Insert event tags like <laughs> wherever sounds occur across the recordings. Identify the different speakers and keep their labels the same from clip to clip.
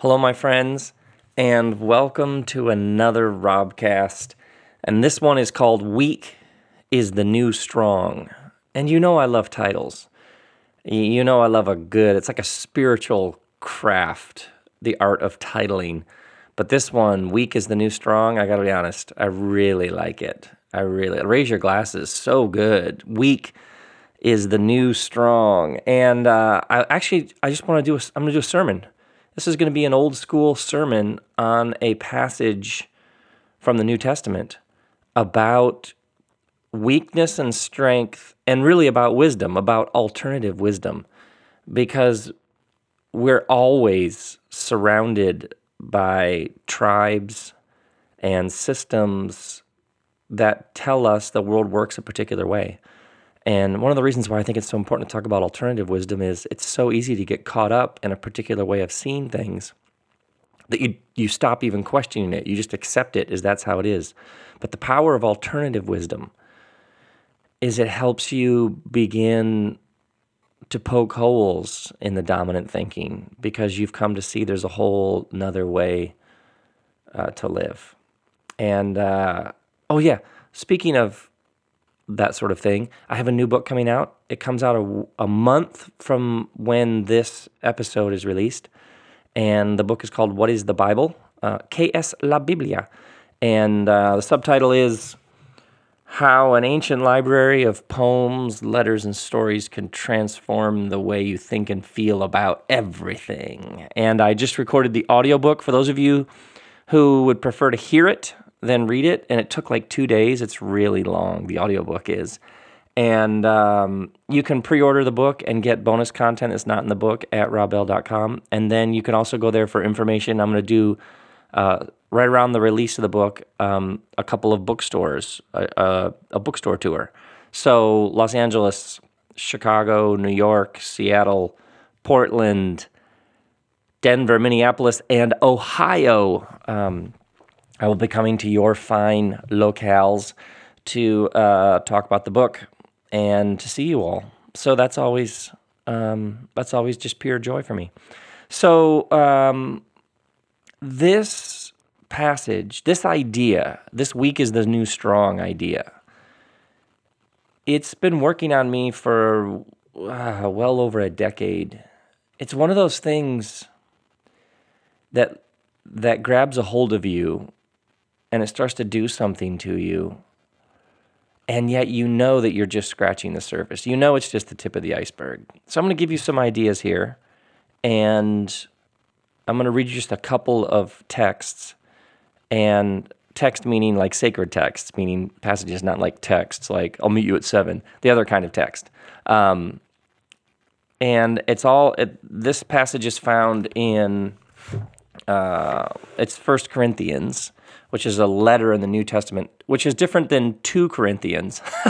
Speaker 1: Hello, my friends, and welcome to another Robcast. And this one is called Weak is the New Strong. And you know I love titles. You know I love a good, it's like a spiritual craft, the art of titling. But this one, Weak is the New Strong, I gotta be honest, I really like it. I really, raise your glasses, so good. Weak is the new strong. And uh, I actually, I just want to do a, I'm to do a sermon this is going to be an old school sermon on a passage from the New Testament about weakness and strength, and really about wisdom, about alternative wisdom, because we're always surrounded by tribes and systems that tell us the world works a particular way. And one of the reasons why I think it's so important to talk about alternative wisdom is it's so easy to get caught up in a particular way of seeing things that you you stop even questioning it. You just accept it as that's how it is. But the power of alternative wisdom is it helps you begin to poke holes in the dominant thinking because you've come to see there's a whole another way uh, to live. And uh, oh yeah, speaking of that sort of thing. I have a new book coming out. It comes out a, a month from when this episode is released. And the book is called What is the Bible? Uh, ¿Qué es la Biblia? And uh, the subtitle is How an Ancient Library of Poems, Letters, and Stories Can Transform the Way You Think and Feel About Everything. And I just recorded the audiobook for those of you who would prefer to hear it then read it. And it took like two days. It's really long, the audiobook is. And um, you can pre order the book and get bonus content that's not in the book at robbell.com. And then you can also go there for information. I'm going to do, uh, right around the release of the book, um, a couple of bookstores, a, a, a bookstore tour. So, Los Angeles, Chicago, New York, Seattle, Portland, Denver, Minneapolis, and Ohio. Um, I will be coming to your fine locales to uh, talk about the book and to see you all. So that's always um, that's always just pure joy for me. So um, this passage, this idea, this weak is the new strong idea. It's been working on me for uh, well over a decade. It's one of those things that that grabs a hold of you and it starts to do something to you. And yet you know that you're just scratching the surface. You know it's just the tip of the iceberg. So I'm going to give you some ideas here. And I'm going to read you just a couple of texts. And text meaning like sacred texts, meaning passages not like texts, like I'll meet you at seven, the other kind of text. Um, and it's all, it, this passage is found in, uh, it's First Corinthians which is a letter in the New Testament, which is different than 2 Corinthians. <laughs>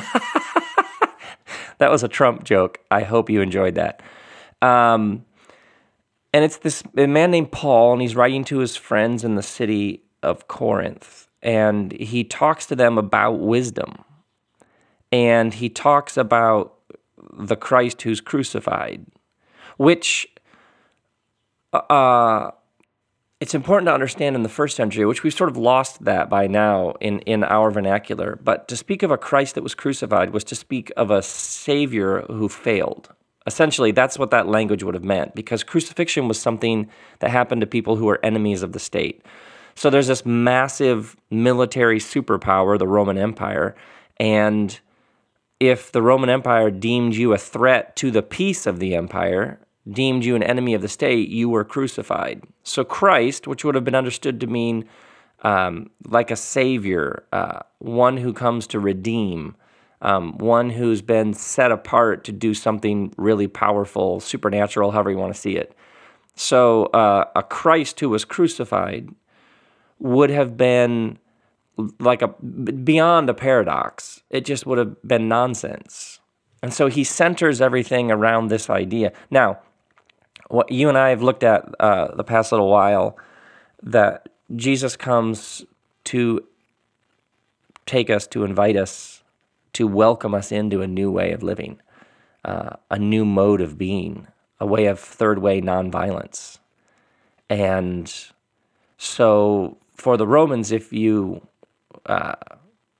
Speaker 1: that was a Trump joke. I hope you enjoyed that. Um, and it's this a man named Paul, and he's writing to his friends in the city of Corinth. And he talks to them about wisdom. And he talks about the Christ who's crucified, which uh, it's important to understand in the first century, which we've sort of lost that by now in, in our vernacular, but to speak of a Christ that was crucified was to speak of a Savior who failed. Essentially, that's what that language would have meant, because crucifixion was something that happened to people who were enemies of the state. So there's this massive military superpower, the Roman Empire, and if the Roman Empire deemed you a threat to the peace of the empire, deemed you an enemy of the state, you were crucified. So Christ, which would have been understood to mean um, like a savior, uh, one who comes to redeem, um, one who's been set apart to do something really powerful, supernatural, however you want to see it. So uh, a Christ who was crucified would have been like a beyond a paradox. It just would have been nonsense. And so he centers everything around this idea. Now, what you and I have looked at uh, the past little while that Jesus comes to take us, to invite us, to welcome us into a new way of living, uh, a new mode of being, a way of third way nonviolence. And so for the Romans, if you uh,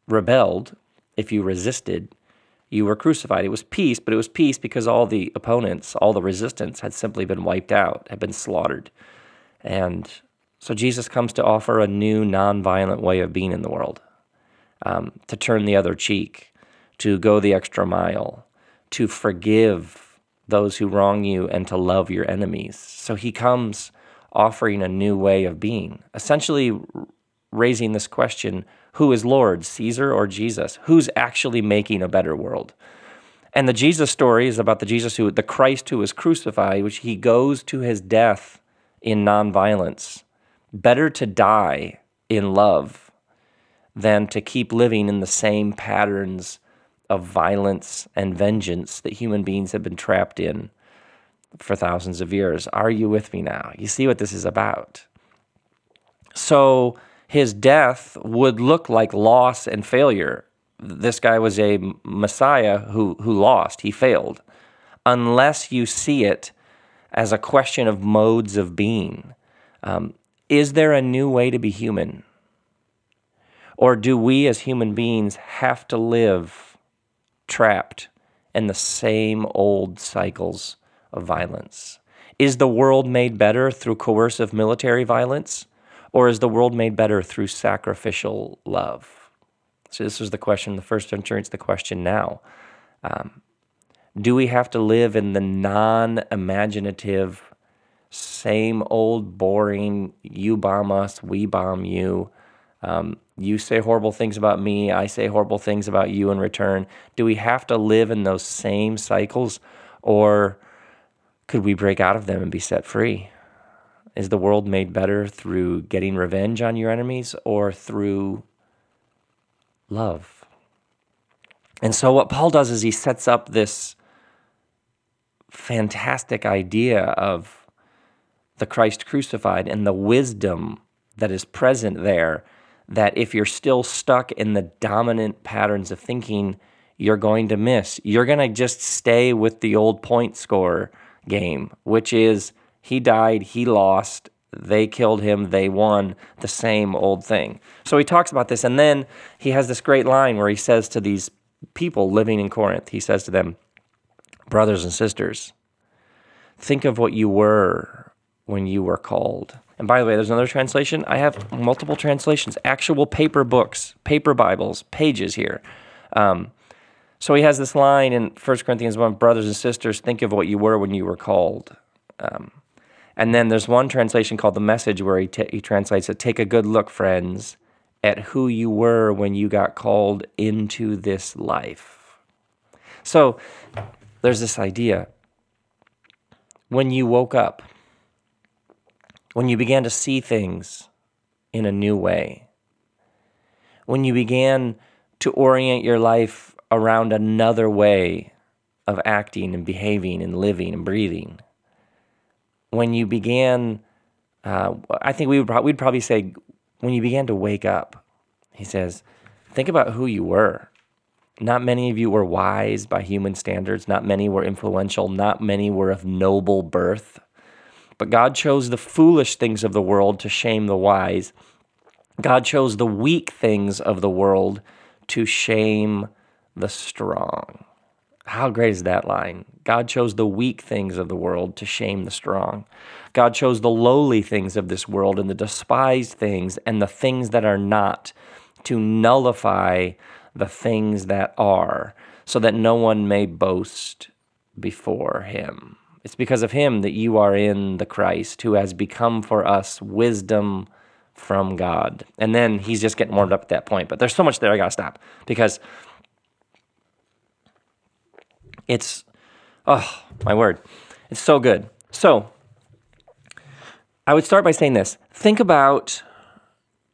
Speaker 1: rebelled, if you resisted, you were crucified. It was peace, but it was peace because all the opponents, all the resistance had simply been wiped out, had been slaughtered. And so Jesus comes to offer a new, nonviolent way of being in the world, um, to turn the other cheek, to go the extra mile, to forgive those who wrong you, and to love your enemies. So he comes offering a new way of being, essentially raising this question who is Lord, Caesar or Jesus? Who's actually making a better world? And the Jesus story is about the Jesus who, the Christ who was crucified, which he goes to his death in nonviolence. Better to die in love than to keep living in the same patterns of violence and vengeance that human beings have been trapped in for thousands of years. Are you with me now? You see what this is about. So, his death would look like loss and failure. This guy was a Messiah who, who lost, he failed, unless you see it as a question of modes of being. Um, is there a new way to be human? Or do we as human beings have to live trapped in the same old cycles of violence? Is the world made better through coercive military violence? Or is the world made better through sacrificial love? So, this was the question in the first century. It's the question now. Um, do we have to live in the non imaginative, same old boring, you bomb us, we bomb you? Um, you say horrible things about me, I say horrible things about you in return. Do we have to live in those same cycles, or could we break out of them and be set free? Is the world made better through getting revenge on your enemies or through love? And so, what Paul does is he sets up this fantastic idea of the Christ crucified and the wisdom that is present there. That if you're still stuck in the dominant patterns of thinking, you're going to miss. You're going to just stay with the old point score game, which is he died, he lost, they killed him, they won, the same old thing. So he talks about this, and then he has this great line where he says to these people living in Corinth, he says to them, Brothers and sisters, think of what you were when you were called. And by the way, there's another translation. I have multiple translations, actual paper books, paper Bibles, pages here. Um, so he has this line in 1 Corinthians 1 Brothers and sisters, think of what you were when you were called. Um, and then there's one translation called The Message where he, t- he translates it Take a good look, friends, at who you were when you got called into this life. So there's this idea. When you woke up, when you began to see things in a new way, when you began to orient your life around another way of acting and behaving and living and breathing when you began, uh, I think we would pro- we'd probably say when you began to wake up, he says, think about who you were. Not many of you were wise by human standards. Not many were influential. Not many were of noble birth. But God chose the foolish things of the world to shame the wise. God chose the weak things of the world to shame the strong. How great is that line? God chose the weak things of the world to shame the strong. God chose the lowly things of this world and the despised things and the things that are not to nullify the things that are, so that no one may boast before him. It's because of him that you are in the Christ, who has become for us wisdom from God. And then he's just getting warmed up at that point. But there's so much there, I gotta stop because it's, oh, my word. It's so good. So, I would start by saying this think about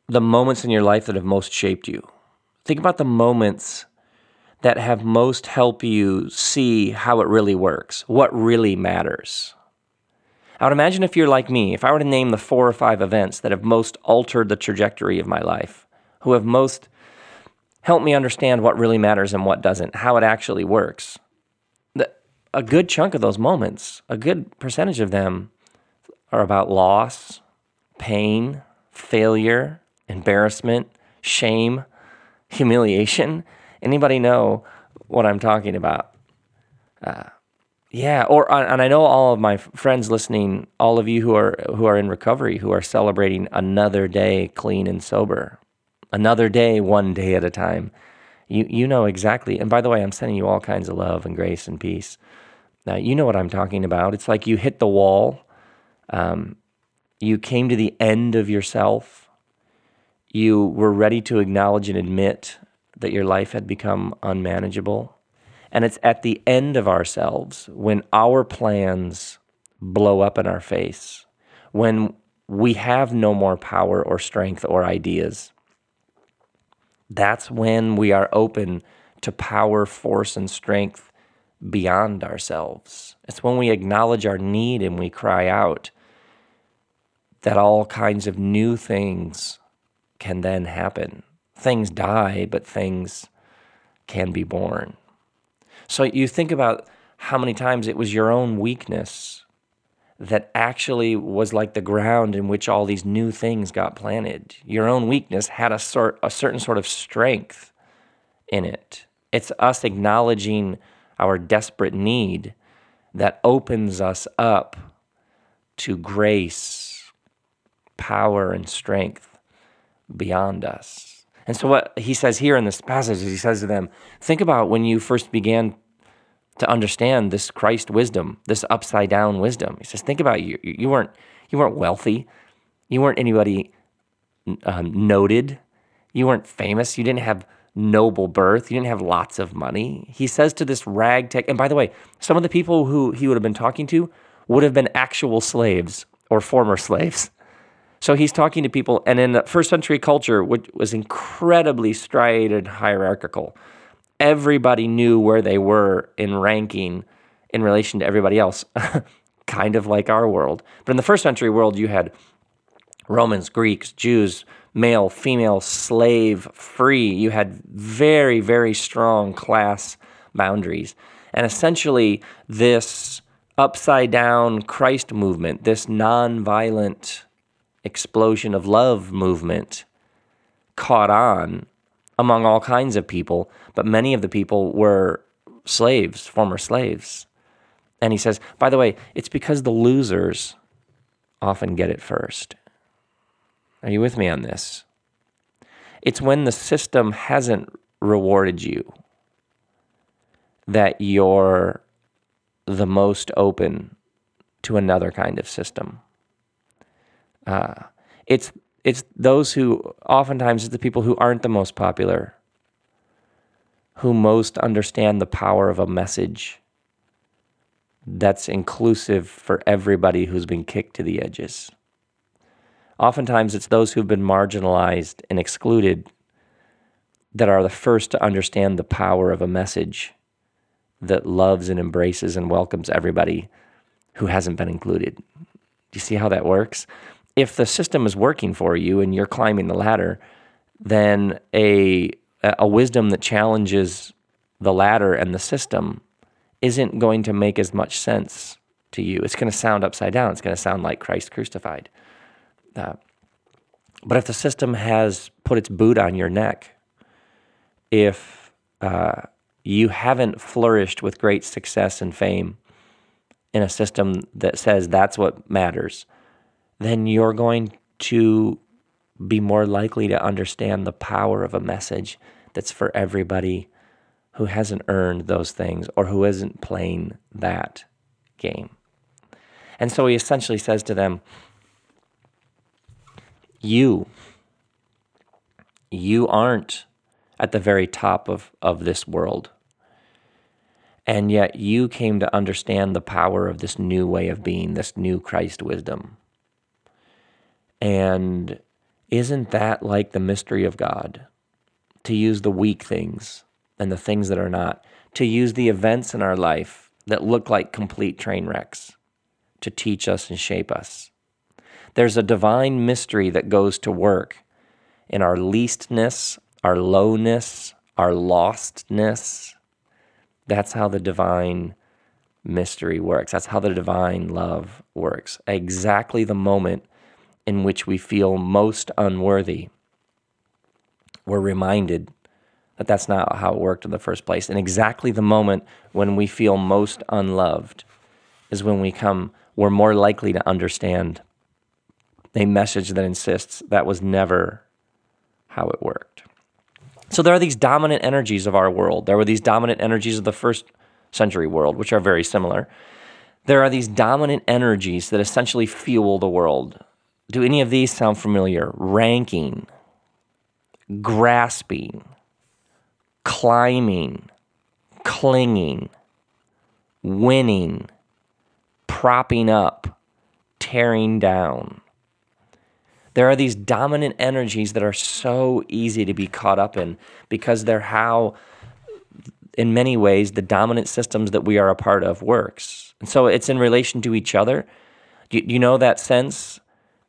Speaker 1: the moments in your life that have most shaped you. Think about the moments that have most helped you see how it really works, what really matters. I would imagine if you're like me, if I were to name the four or five events that have most altered the trajectory of my life, who have most helped me understand what really matters and what doesn't, how it actually works, a good chunk of those moments, a good percentage of them, are about loss, pain, failure, embarrassment, shame, humiliation. Anybody know what I'm talking about? Uh, yeah, or and I know all of my friends listening, all of you who are who are in recovery, who are celebrating another day clean and sober, another day, one day at a time. You you know exactly. And by the way, I'm sending you all kinds of love and grace and peace. Now you know what I'm talking about. It's like you hit the wall. Um, you came to the end of yourself. You were ready to acknowledge and admit that your life had become unmanageable. And it's at the end of ourselves when our plans blow up in our face, when we have no more power or strength or ideas. That's when we are open to power, force, and strength beyond ourselves. It's when we acknowledge our need and we cry out that all kinds of new things can then happen. Things die, but things can be born. So you think about how many times it was your own weakness that actually was like the ground in which all these new things got planted. Your own weakness had a sort a certain sort of strength in it. It's us acknowledging our desperate need that opens us up to grace, power, and strength beyond us. And so, what he says here in this passage is he says to them, Think about when you first began to understand this Christ wisdom, this upside down wisdom. He says, Think about you. You weren't, you weren't wealthy, you weren't anybody um, noted, you weren't famous, you didn't have noble birth. He didn't have lots of money. He says to this ragtag, and by the way, some of the people who he would have been talking to would have been actual slaves or former slaves. So he's talking to people, and in the first century culture, which was incredibly striated hierarchical, everybody knew where they were in ranking in relation to everybody else, <laughs> kind of like our world. But in the first century world, you had Romans, Greeks, Jews, male, female, slave, free. You had very, very strong class boundaries. And essentially, this upside down Christ movement, this non-violent explosion of love movement, caught on among all kinds of people, but many of the people were slaves, former slaves. And he says, by the way, it's because the losers often get it first. Are you with me on this? It's when the system hasn't rewarded you that you're the most open to another kind of system. Uh, it's it's those who oftentimes it's the people who aren't the most popular who most understand the power of a message that's inclusive for everybody who's been kicked to the edges. Oftentimes, it's those who've been marginalized and excluded that are the first to understand the power of a message that loves and embraces and welcomes everybody who hasn't been included. Do you see how that works? If the system is working for you and you're climbing the ladder, then a a wisdom that challenges the ladder and the system isn't going to make as much sense to you. It's going to sound upside down. It's going to sound like Christ crucified. Uh, but if the system has put its boot on your neck, if uh, you haven't flourished with great success and fame in a system that says that's what matters, then you're going to be more likely to understand the power of a message that's for everybody who hasn't earned those things or who isn't playing that game. And so he essentially says to them, you. You aren't at the very top of, of this world. And yet you came to understand the power of this new way of being, this new Christ wisdom. And isn't that like the mystery of God? To use the weak things and the things that are not, to use the events in our life that look like complete train wrecks to teach us and shape us. There's a divine mystery that goes to work in our leastness, our lowness, our lostness. That's how the divine mystery works. That's how the divine love works. Exactly the moment in which we feel most unworthy, we're reminded that that's not how it worked in the first place. And exactly the moment when we feel most unloved is when we come, we're more likely to understand a message that insists that was never how it worked. So there are these dominant energies of our world. There were these dominant energies of the first century world, which are very similar. There are these dominant energies that essentially fuel the world. Do any of these sound familiar? Ranking, grasping, climbing, clinging, winning, propping up, tearing down. There are these dominant energies that are so easy to be caught up in because they're how, in many ways, the dominant systems that we are a part of works. And so it's in relation to each other. Do you know that sense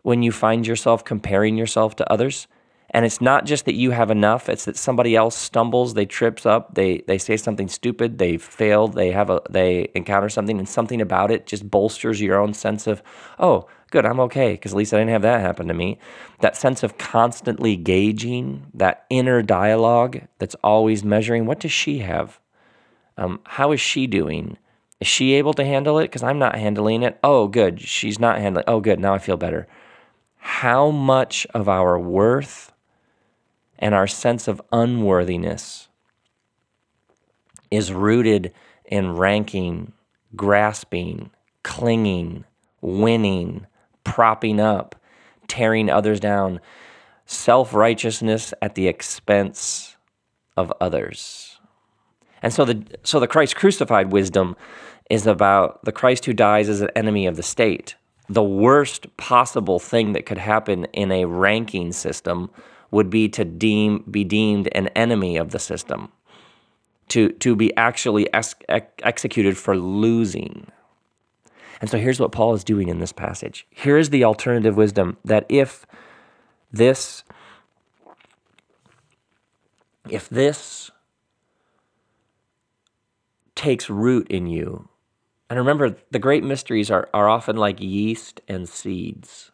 Speaker 1: when you find yourself comparing yourself to others? And it's not just that you have enough, it's that somebody else stumbles, they trips up, they they say something stupid, they failed, they have a they encounter something and something about it just bolsters your own sense of, "Oh, good, I'm okay because at least I didn't have that happen to me." That sense of constantly gauging, that inner dialogue that's always measuring, what does she have? Um, how is she doing? Is she able to handle it? Because I'm not handling it. Oh, good. She's not handling. Oh, good. Now I feel better. How much of our worth and our sense of unworthiness is rooted in ranking, grasping, clinging, winning, propping up, tearing others down, self righteousness at the expense of others. And so the so the Christ crucified wisdom is about the Christ who dies as an enemy of the state. The worst possible thing that could happen in a ranking system would be to deem be deemed an enemy of the system, to to be actually ex- executed for losing. And so here's what Paul is doing in this passage. Here is the alternative wisdom that if this if this takes root in you, and remember, the great mysteries are, are often like yeast and seeds.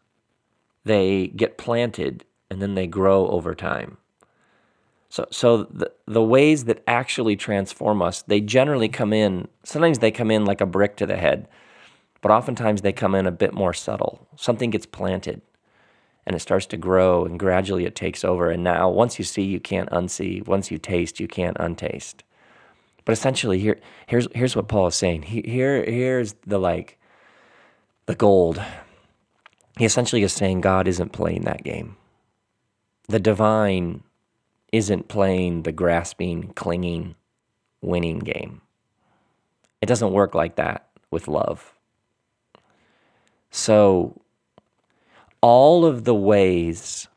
Speaker 1: They get planted and then they grow over time. So, so the, the ways that actually transform us, they generally come in, sometimes they come in like a brick to the head, but oftentimes they come in a bit more subtle. Something gets planted and it starts to grow and gradually it takes over. And now, once you see, you can't unsee. Once you taste, you can't untaste. But essentially, here, here's, here's what Paul is saying. He, here, here's the like, the gold. He essentially is saying God isn't playing that game the divine isn't playing the grasping, clinging, winning game. It doesn't work like that with love. So, all of the ways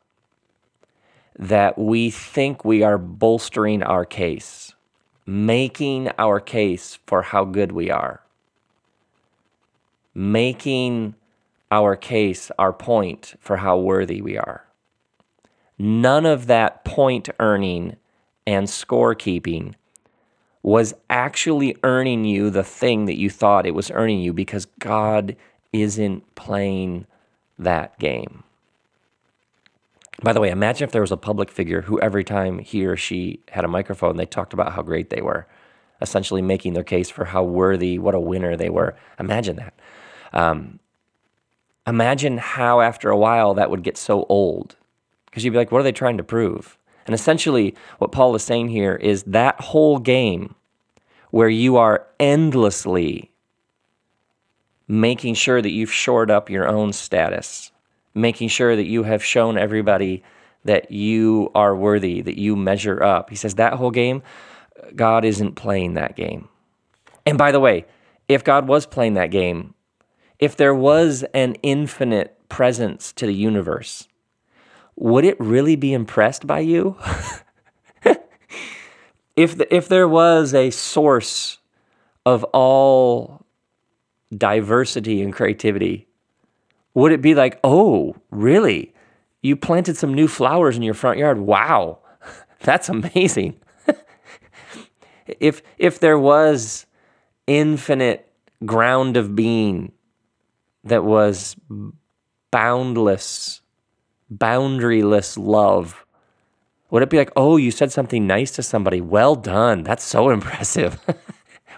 Speaker 1: that we think we are bolstering our case, making our case for how good we are, making our case our point for how worthy we are. None of that point earning and scorekeeping was actually earning you the thing that you thought it was earning you because God isn't playing that game. By the way, imagine if there was a public figure who every time he or she had a microphone, they talked about how great they were, essentially making their case for how worthy, what a winner they were. Imagine that. Um, imagine how, after a while, that would get so old because you'd be like, what are they trying to prove? And essentially, what Paul is saying here is that whole game where you are endlessly making sure that you've shored up your own status, making sure that you have shown everybody that you are worthy, that you measure up. He says that whole game, God isn't playing that game. And by the way, if God was playing that game, if there was an infinite presence to the universe, would it really be impressed by you? <laughs> if, the, if there was a source of all diversity and creativity, would it be like, oh, really? You planted some new flowers in your front yard. Wow, <laughs> that's amazing. <laughs> if, if there was infinite ground of being that was boundless boundaryless love? Would it be like, oh, you said something nice to somebody? Well done. That's so <laughs> impressive.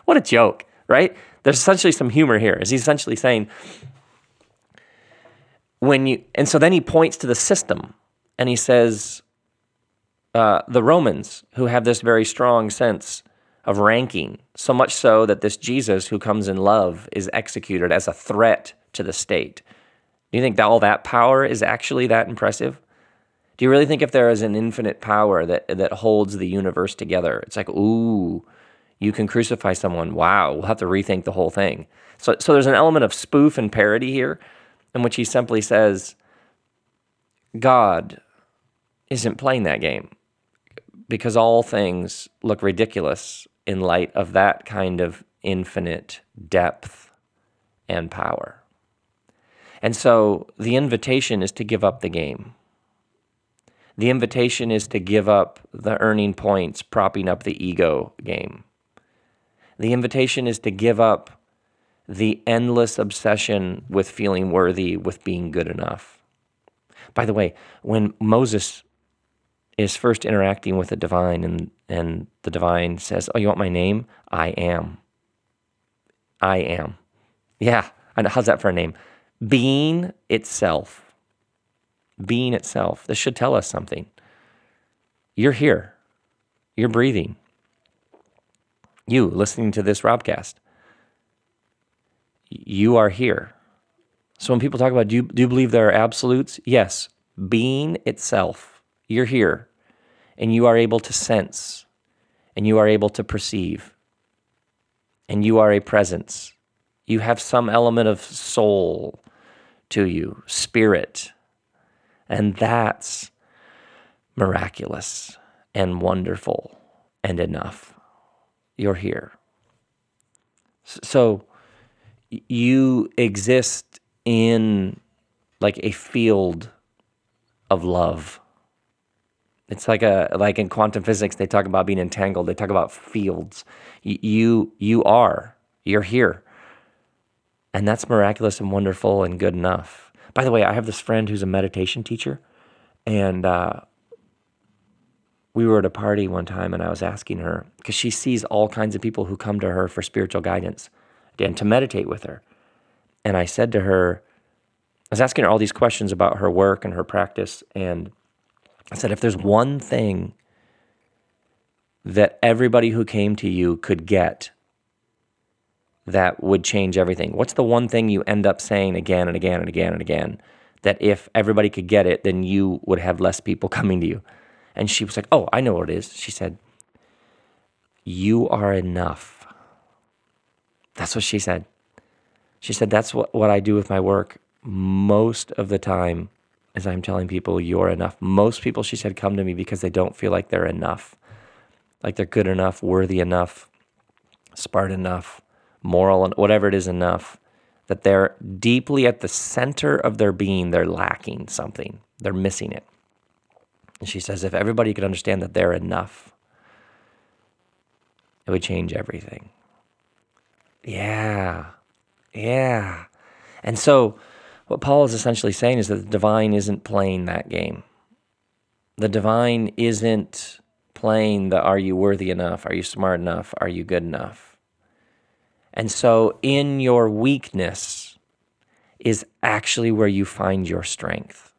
Speaker 1: what a joke, right? There's essentially some humor here. Is he's essentially saying, when you, and so then he points to the system and he says, uh, the Romans, who have this very strong sense of ranking, so much so that this Jesus who comes in love is executed as a threat to the state. Do you think that all that power is actually that impressive? Do you really think if there is an infinite power that that holds the universe together, it's like, ooh, you can crucify someone. Wow, we'll have to rethink the whole thing. So so there's an element of spoof and parody here, in which he simply says, God isn't playing that game because all things look ridiculous in light of that kind of infinite depth and power. And so the invitation is to give up the game. The invitation is to give up the earning points, propping up the ego game. The invitation is to give up the endless obsession with feeling worthy, with being good enough. By the way, when Moses is first interacting with the divine and and the divine says, "Oh, you want my name? I am. I am." Yeah, how's that for a name? Being itself. Being itself. This should tell us something. You're here. You're breathing. You listening to this Robcast. You are here. So when people talk about do you, do you believe there are absolutes? Yes. Being itself. You're here and you are able to sense and you are able to perceive and you are a presence. You have some element of soul to you, spirit. And that's miraculous and wonderful and enough. You're here. So you exist in like a field of love it's like a like in quantum physics, they talk about being entangled. They talk about fields. You you are you're here, and that's miraculous and wonderful and good enough. By the way, I have this friend who's a meditation teacher, and uh, we were at a party one time, and I was asking her because she sees all kinds of people who come to her for spiritual guidance and to meditate with her. And I said to her, I was asking her all these questions about her work and her practice, and I said, if there's one thing that everybody who came to you could get that would change everything, what's the one thing you end up saying again and again and again and again that if everybody could get it, then you would have less people <laughs> coming to you? And she was like, oh, I know what it is. She said, you are enough. That's what she said. She said, that's what, what I do with my work most of the time as I'm telling people you're enough. Most people, she said, come to me because they don't feel like they're enough, like they're good enough, worthy enough, smart enough, moral, and whatever it is enough, that they're deeply at the center of their being, they're lacking something, they're missing it. And she says, if everybody could understand that they're enough, it would change everything. Yeah, yeah. And so, what Paul is essentially saying is that the divine isn't playing that game. The divine isn't playing the are you worthy enough? Are you smart enough? Are you good enough? And so, in your weakness is actually where you find your strength.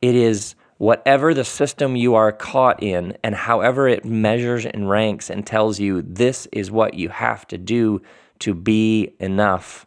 Speaker 1: It is whatever the system you are caught in, and however it measures and ranks and tells you this is what you have to do to be enough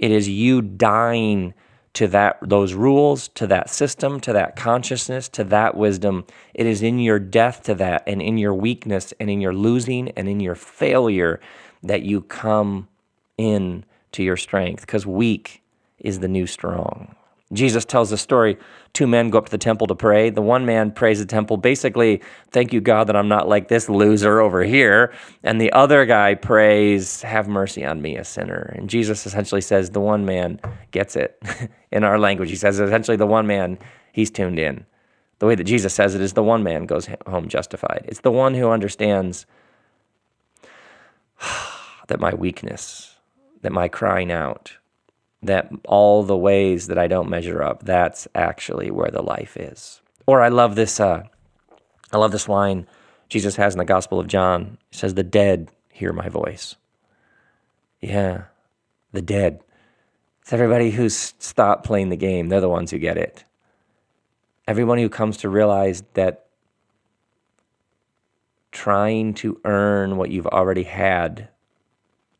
Speaker 1: it is you dying to that those rules, to that system, to that consciousness, to that wisdom. It is in your death to that and in your weakness and in your losing and in your failure that you come in to your strength because weak is the new strong. Jesus tells a story. Two men go up to the temple to pray. The one man prays the temple, basically, thank you, God, that I'm not like this loser over here. And the other guy prays, have mercy on me, a sinner. And Jesus essentially says, the one man gets it. <laughs> in our language, he says, essentially, the one man, he's tuned in. The way that Jesus says it is the one man goes home justified. It's the one who understands <sighs> that my weakness, that my crying out, that all the ways that I don't measure up, that's actually where the life is. Or I love this uh, I love this line Jesus has in the Gospel of John. He says, The dead hear my voice. Yeah, the dead. It's everybody who's stopped playing the game. They're the ones who get it. Everyone who comes to realize that trying to earn what you've already had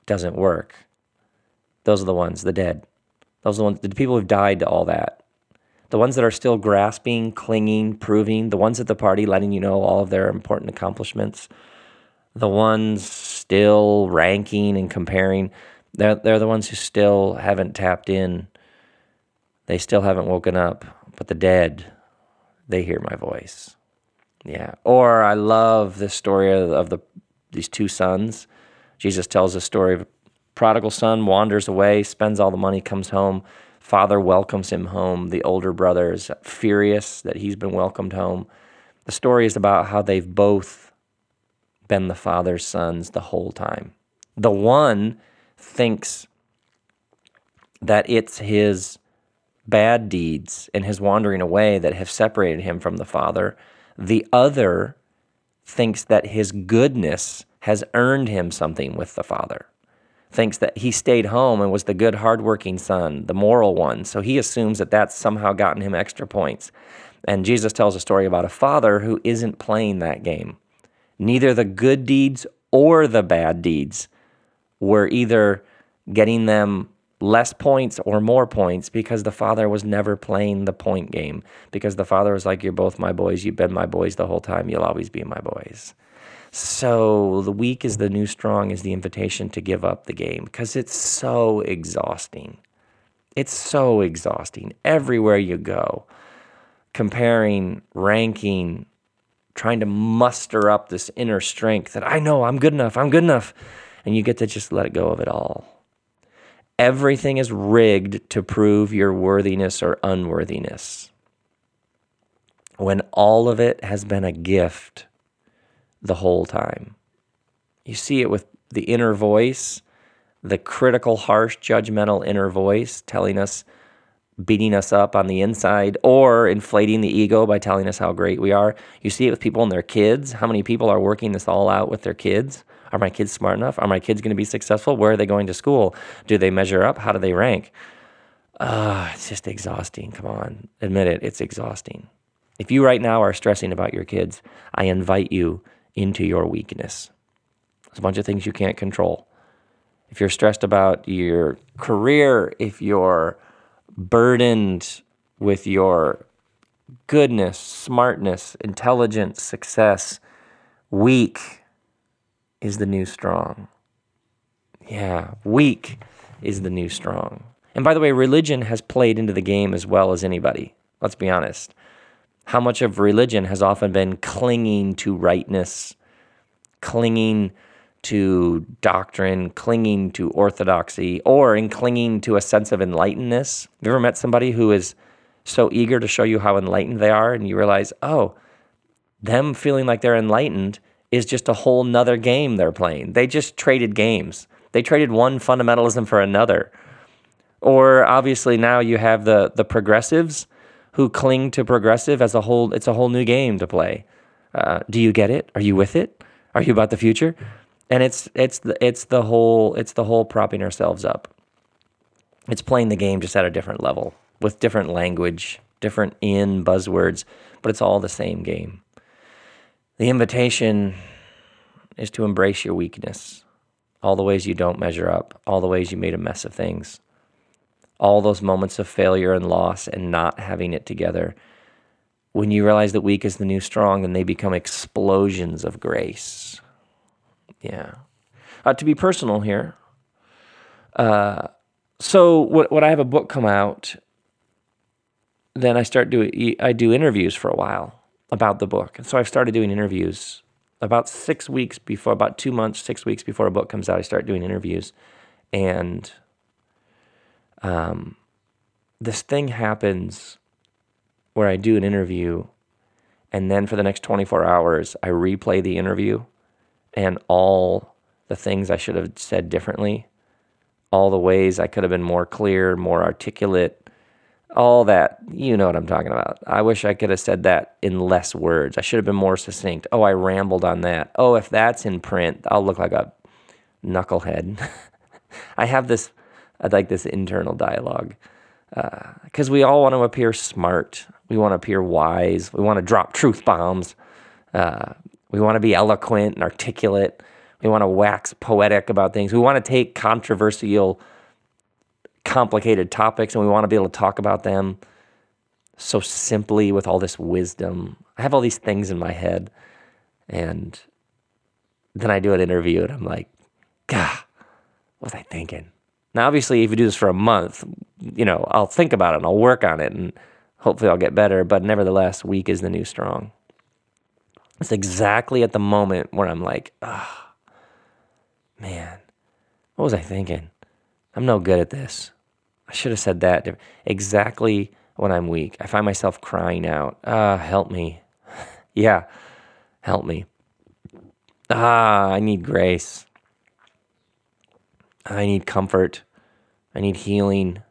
Speaker 1: doesn't work. Those are the ones, the dead. Those are the ones, the people who've died to all that. The ones that are still grasping, clinging, proving, the ones at the party letting you know all of their important accomplishments, the ones still ranking and comparing, they're, they're the ones who still haven't tapped in. They still haven't woken up. But the dead, they hear my voice. Yeah. Or I love this story of, the these two sons. Jesus tells the story of a prodigal son wanders away, spends all the money, comes home. Father welcomes him home. The older brother is furious that he's been welcomed home. The story is about how they've both been the father's sons the whole time. The one thinks that it's his bad deeds and his wandering away that have separated him from the Father. The other thinks that his goodness has earned him something with the Father. Thinks that he stayed home and was the good, hardworking son, the moral one. So he assumes that that's somehow gotten him extra points. And Jesus tells a story about a father who isn't playing that game. Neither the good deeds or the bad deeds were either getting them less points or more points because the father was never playing the point game. Because the father was like, You're both my boys. You've been my boys the whole time. You'll always be my boys. So the weak is the new strong is the invitation to give up the game because it's so exhausting. It's so exhausting everywhere you go. Comparing, ranking, trying to muster up this inner strength that I know I'm good enough, I'm good enough. And you get to just let it go of it all. Everything is rigged to prove your worthiness or unworthiness. When all of it has been a gift the whole time. You see it with the inner voice, the critical, harsh, judgmental inner voice telling us, beating us up on the inside, or inflating the ego by telling us how great we are. You see it with people and their kids. How many people are working this all out with their kids? Are my kids smart enough? Are my kids going to be successful? Where are they going to school? Do they measure up? How do they rank? Uh, it's just exhausting. Come on, admit it. It's exhausting. If you right now are stressing about your kids, I invite you into your weakness. There's a bunch of things you can't control. If you're stressed about your career, if you're burdened with your goodness, smartness, intelligence, success, weak is the new strong. Yeah, weak is the new strong. And by the way, religion has played into the game as well as anybody. Let's be honest how much of religion has often been clinging to rightness, clinging to doctrine, clinging to orthodoxy, or in clinging to a sense of enlightenedness. Have you ever met somebody who is so eager to show you how enlightened they are, and you realize, oh, them feeling like they're enlightened is just a whole nother game they're playing. They just traded games. They traded one fundamentalism for another. Or obviously now you have the the progressives who cling to progressive as a whole. It's a whole new game to play. Uh, do you get it? Are you with it? Are you about the future? And it's it's the it's the whole it's the whole propping ourselves up. It's playing the game just at a different level with different language, different in buzzwords, but it's all the same game. The invitation is to embrace your weakness, all the ways you don't measure up, all the ways you made a mess of things all those moments of failure and loss and not having it together. When you realize that weak is the new strong, then they become explosions of grace. Yeah. Uh, to be personal here, uh, so when I have a book come out, then I start doing I do interviews for a while about the book, and so I've started doing interviews about six weeks before, about two months, six weeks before a book comes out. I start doing interviews, and um, this thing happens where I do an interview, and then for the next 24 hours, I replay the interview, and all the things I should have said differently all the ways I could have been more clear, more articulate, all that. You know what I'm talking about. I wish I could have said that in less words. I should have been more succinct. Oh, I rambled on that. Oh, if that's in print, I'll look like a knucklehead. <laughs> I have this, like this internal dialogue because uh, we all want to appear smart. We want to appear wise. We want to drop truth bombs. Uh, we want to be eloquent and articulate. We want to wax poetic about things. We want to take controversial, complicated topics and we want to be able to talk about them so simply with all this wisdom. I have all these things in my head. And then I do an interview and I'm like, God, what was I thinking? Now, obviously, if you do this for a month, you know, I'll think about it and I'll work on it and hopefully I'll get better. But nevertheless, weak is the new strong. It's exactly at the moment where I'm like, ah, oh, man, what was I thinking? I'm no good at this. I should have said that. Exactly when I'm weak, I find myself crying out, ah, help me. <laughs> yeah, help me. Ah, I need grace. I need comfort. I need healing.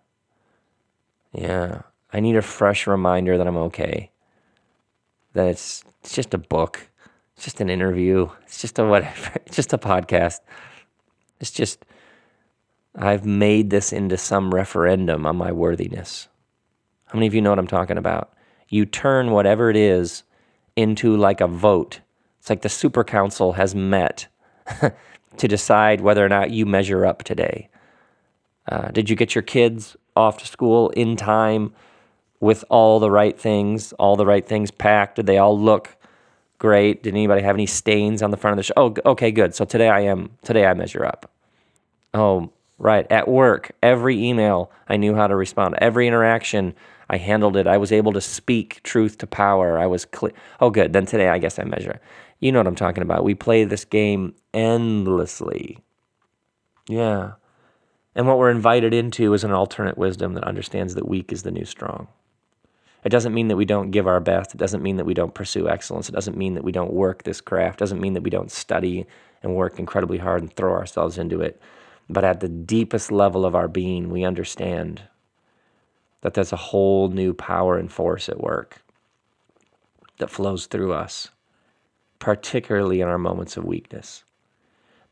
Speaker 1: Yeah. I need a fresh reminder that I'm okay. That it's, it's just a book. It's just an interview. It's just a whatever. <laughs> It's just a podcast. It's just I've made this into some referendum on my worthiness. How many of you know what I'm talking about? You turn whatever it is into like a vote. It's like the super council has met <laughs> to decide whether or not you measure up today. Uh, did you get your kids off to school in time with all the right things, all the right things packed? Did they all look great? Did anybody have any stains on the front of the show? Oh, okay, good. So today I am today I measure up. Oh, right. At work, every email I knew how to respond. Every interaction I handled it. I was able to speak truth to power. I was clear. Oh, good. Then today I guess I measure. You know what I'm talking about. We play this game endlessly. Yeah. And what we're invited into is an alternate wisdom that understands that weak is the new strong. It doesn't mean that we don't give our best. It doesn't mean that we don't pursue excellence. It doesn't mean that we don't work this craft. It doesn't mean that we don't study and work incredibly hard and throw ourselves into it. But at the deepest level of our being, we understand that there's a whole new power and force at work that flows through us, particularly in our moments of weakness.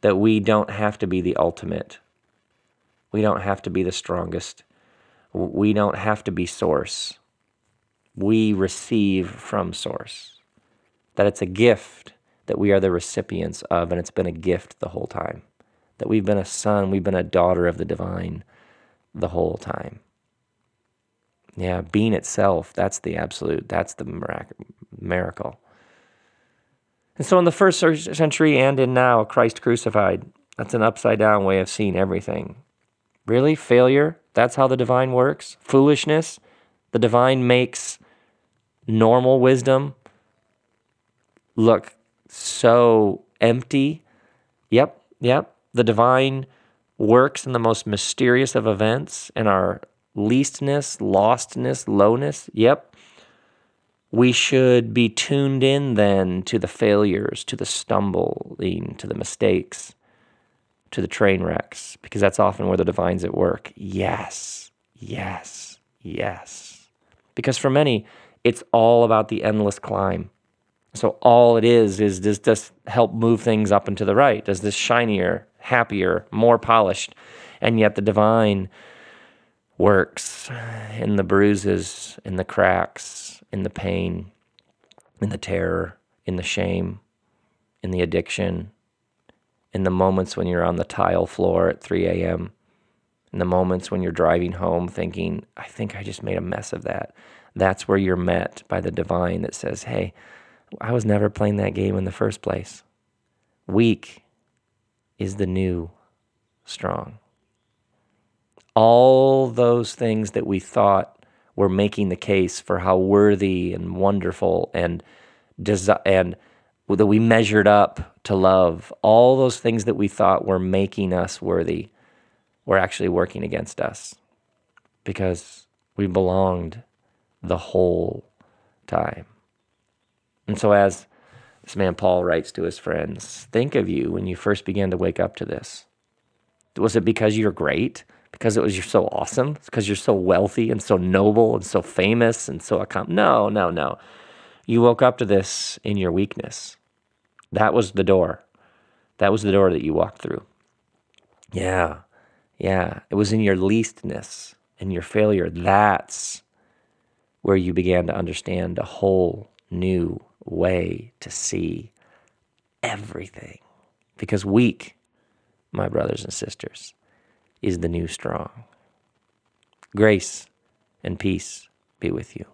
Speaker 1: That we don't have to be the ultimate we don't have to be the strongest. We don't have to be source. We receive from source. That it's a gift that we are the recipients of, and it's been a gift the whole time. That we've been a son, we've been a daughter of the divine the whole time. Yeah, being itself, that's the absolute, that's the miracle. And so in the first century and in now, Christ crucified, that's an upside down way of seeing everything. Really? Failure? That's how the divine works? Foolishness? The divine makes normal wisdom look so empty? Yep, yep. The divine works in the most mysterious of events in our leastness, lostness, lowness. Yep. We should be tuned in then to the failures, to the stumbling, to the mistakes to the train wrecks because that's often where the divine's at work. Yes, yes, yes. Because for many, it's all about the endless climb. So all it is is does this help move things up and to the right? Does this shinier, happier, more polished? And yet the divine works in the bruises, in the cracks, in the pain, in the terror, in the shame, in the addiction, in the moments when you're on the tile floor at 3 a.m., in the moments when you're driving home thinking, I think I just made a mess of that. That's where you're met by the divine that says, Hey, I was never playing that game in the first place. Weak is the new strong. All those things that we thought were making the case for how worthy and wonderful and desi- and that we measured up to love, all those things that we thought were making us worthy were actually working against us because we belonged the whole time. And so, as this man Paul writes to his friends, think of you when you first began to wake up to this. Was it because you're great? Because it was you're so awesome? Because you're so wealthy and so noble and so famous and so accom- No, no, no. You woke up to this in your weakness. That was the door. That was the door that you walked through. Yeah. Yeah. It was in your leastness and your failure. That's where you began to understand a whole new way to see everything. Because weak, my brothers and sisters, is the new strong. Grace and peace be with you.